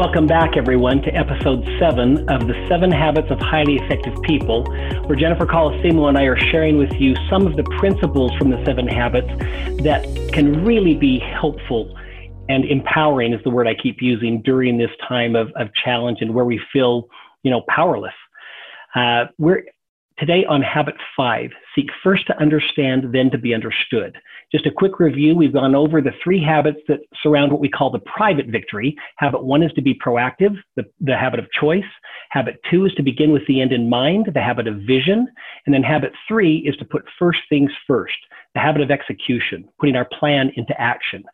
Welcome back, everyone, to episode seven of the Seven Habits of Highly Effective People, where Jennifer Colosimo and I are sharing with you some of the principles from the seven habits that can really be helpful and empowering, is the word I keep using during this time of, of challenge and where we feel, you know, powerless. Uh, we're today on habit five seek first to understand, then to be understood. Just a quick review we've gone over the three habits that surround what we call the private victory. Habit one is to be proactive, the, the habit of choice. Habit two is to begin with the end in mind, the habit of vision. And then habit three is to put first things first, the habit of execution, putting our plan into action.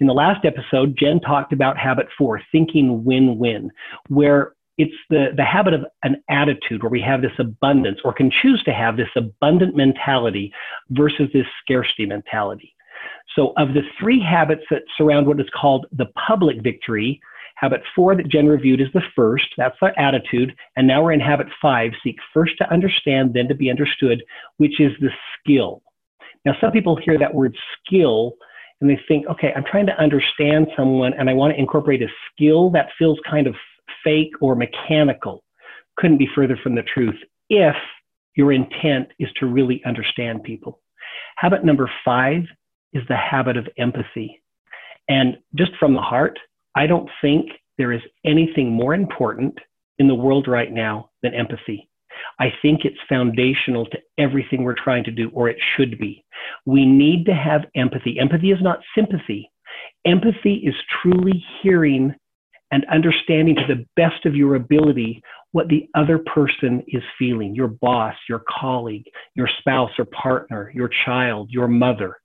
In the last episode, Jen talked about habit four, thinking win win, where it's the, the habit of an attitude where we have this abundance or can choose to have this abundant mentality versus this scarcity mentality. So, of the three habits that surround what is called the public victory, habit four that Jen reviewed is the first, that's our attitude. And now we're in habit five seek first to understand, then to be understood, which is the skill. Now, some people hear that word skill and they think, okay, I'm trying to understand someone and I want to incorporate a skill that feels kind of fake or mechanical. Couldn't be further from the truth if your intent is to really understand people. Habit number five is the habit of empathy. And just from the heart, I don't think there is anything more important in the world right now than empathy. I think it's foundational to everything we're trying to do, or it should be. We need to have empathy. Empathy is not sympathy. Empathy is truly hearing and understanding to the best of your ability what the other person is feeling your boss, your colleague, your spouse or partner, your child, your mother.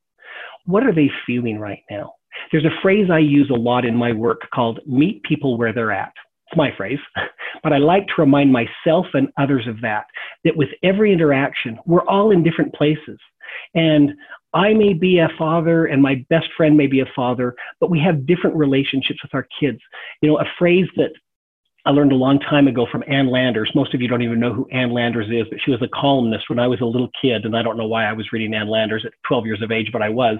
What are they feeling right now? There's a phrase I use a lot in my work called meet people where they're at. It's my phrase, but I like to remind myself and others of that, that with every interaction, we're all in different places. And I may be a father and my best friend may be a father, but we have different relationships with our kids. You know, a phrase that I learned a long time ago from Ann Landers. Most of you don't even know who Ann Landers is, but she was a columnist when I was a little kid, and I don't know why I was reading Ann Landers at 12 years of age, but I was.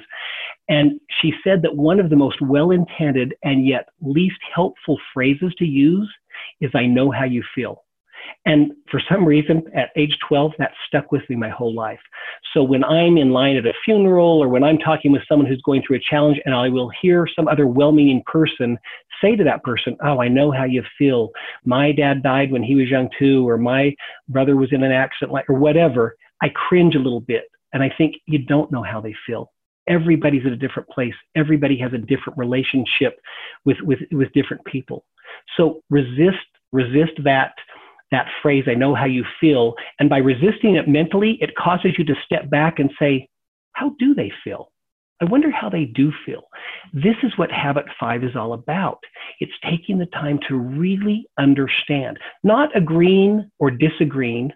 And she said that one of the most well intended and yet least helpful phrases to use is, I know how you feel. And for some reason, at age 12, that stuck with me my whole life. So when I'm in line at a funeral or when I'm talking with someone who's going through a challenge and I will hear some other well meaning person say to that person, Oh, I know how you feel. My dad died when he was young too, or my brother was in an accident, like, or whatever, I cringe a little bit. And I think you don't know how they feel everybody's at a different place everybody has a different relationship with with with different people so resist resist that that phrase, I know how you feel. And by resisting it mentally, it causes you to step back and say, how do they feel? I wonder how they do feel. This is what habit five is all about. It's taking the time to really understand, not agreeing or disagreeing,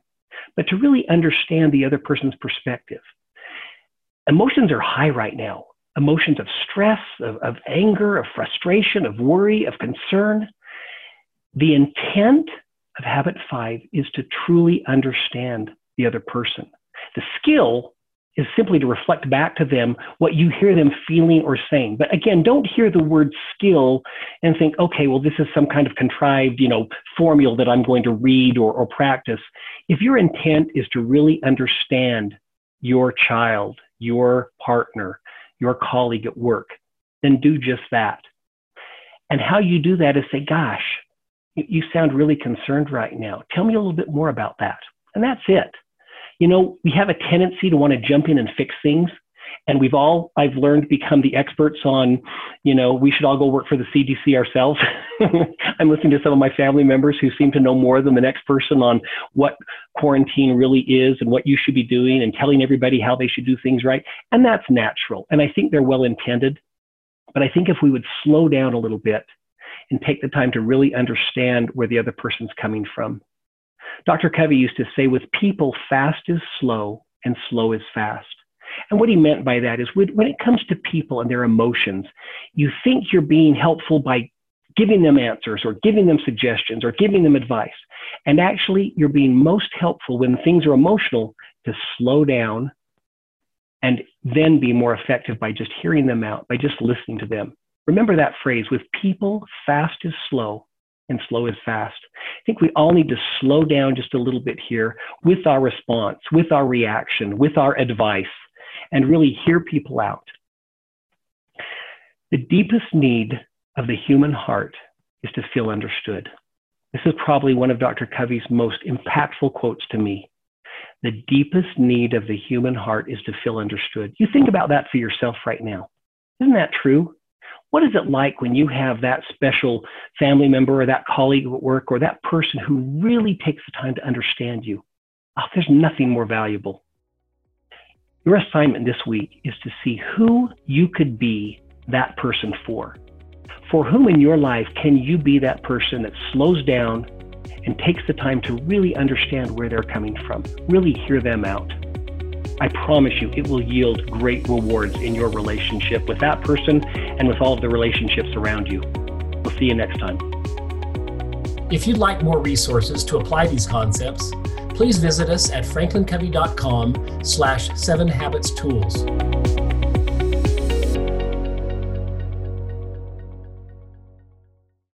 but to really understand the other person's perspective. Emotions are high right now emotions of stress, of, of anger, of frustration, of worry, of concern. The intent of habit five is to truly understand the other person. The skill is simply to reflect back to them what you hear them feeling or saying. But again, don't hear the word skill and think, okay, well, this is some kind of contrived, you know, formula that I'm going to read or, or practice. If your intent is to really understand your child, your partner, your colleague at work, then do just that. And how you do that is say, gosh, you sound really concerned right now. Tell me a little bit more about that. And that's it. You know, we have a tendency to want to jump in and fix things. And we've all, I've learned, become the experts on, you know, we should all go work for the CDC ourselves. I'm listening to some of my family members who seem to know more than the next person on what quarantine really is and what you should be doing and telling everybody how they should do things right. And that's natural. And I think they're well intended. But I think if we would slow down a little bit and take the time to really understand where the other person's coming from. Dr. Covey used to say, with people, fast is slow and slow is fast. And what he meant by that is when it comes to people and their emotions, you think you're being helpful by giving them answers or giving them suggestions or giving them advice. And actually, you're being most helpful when things are emotional to slow down and then be more effective by just hearing them out, by just listening to them. Remember that phrase with people, fast is slow and slow is fast. I think we all need to slow down just a little bit here with our response, with our reaction, with our advice, and really hear people out. The deepest need of the human heart is to feel understood. This is probably one of Dr. Covey's most impactful quotes to me. The deepest need of the human heart is to feel understood. You think about that for yourself right now. Isn't that true? What is it like when you have that special family member or that colleague at work or that person who really takes the time to understand you? Oh, there's nothing more valuable. Your assignment this week is to see who you could be that person for. For whom in your life can you be that person that slows down and takes the time to really understand where they're coming from, really hear them out? I promise you it will yield great rewards in your relationship with that person and with all of the relationships around you. We'll see you next time. If you'd like more resources to apply these concepts, please visit us at franklincovey.com slash seven habits tools.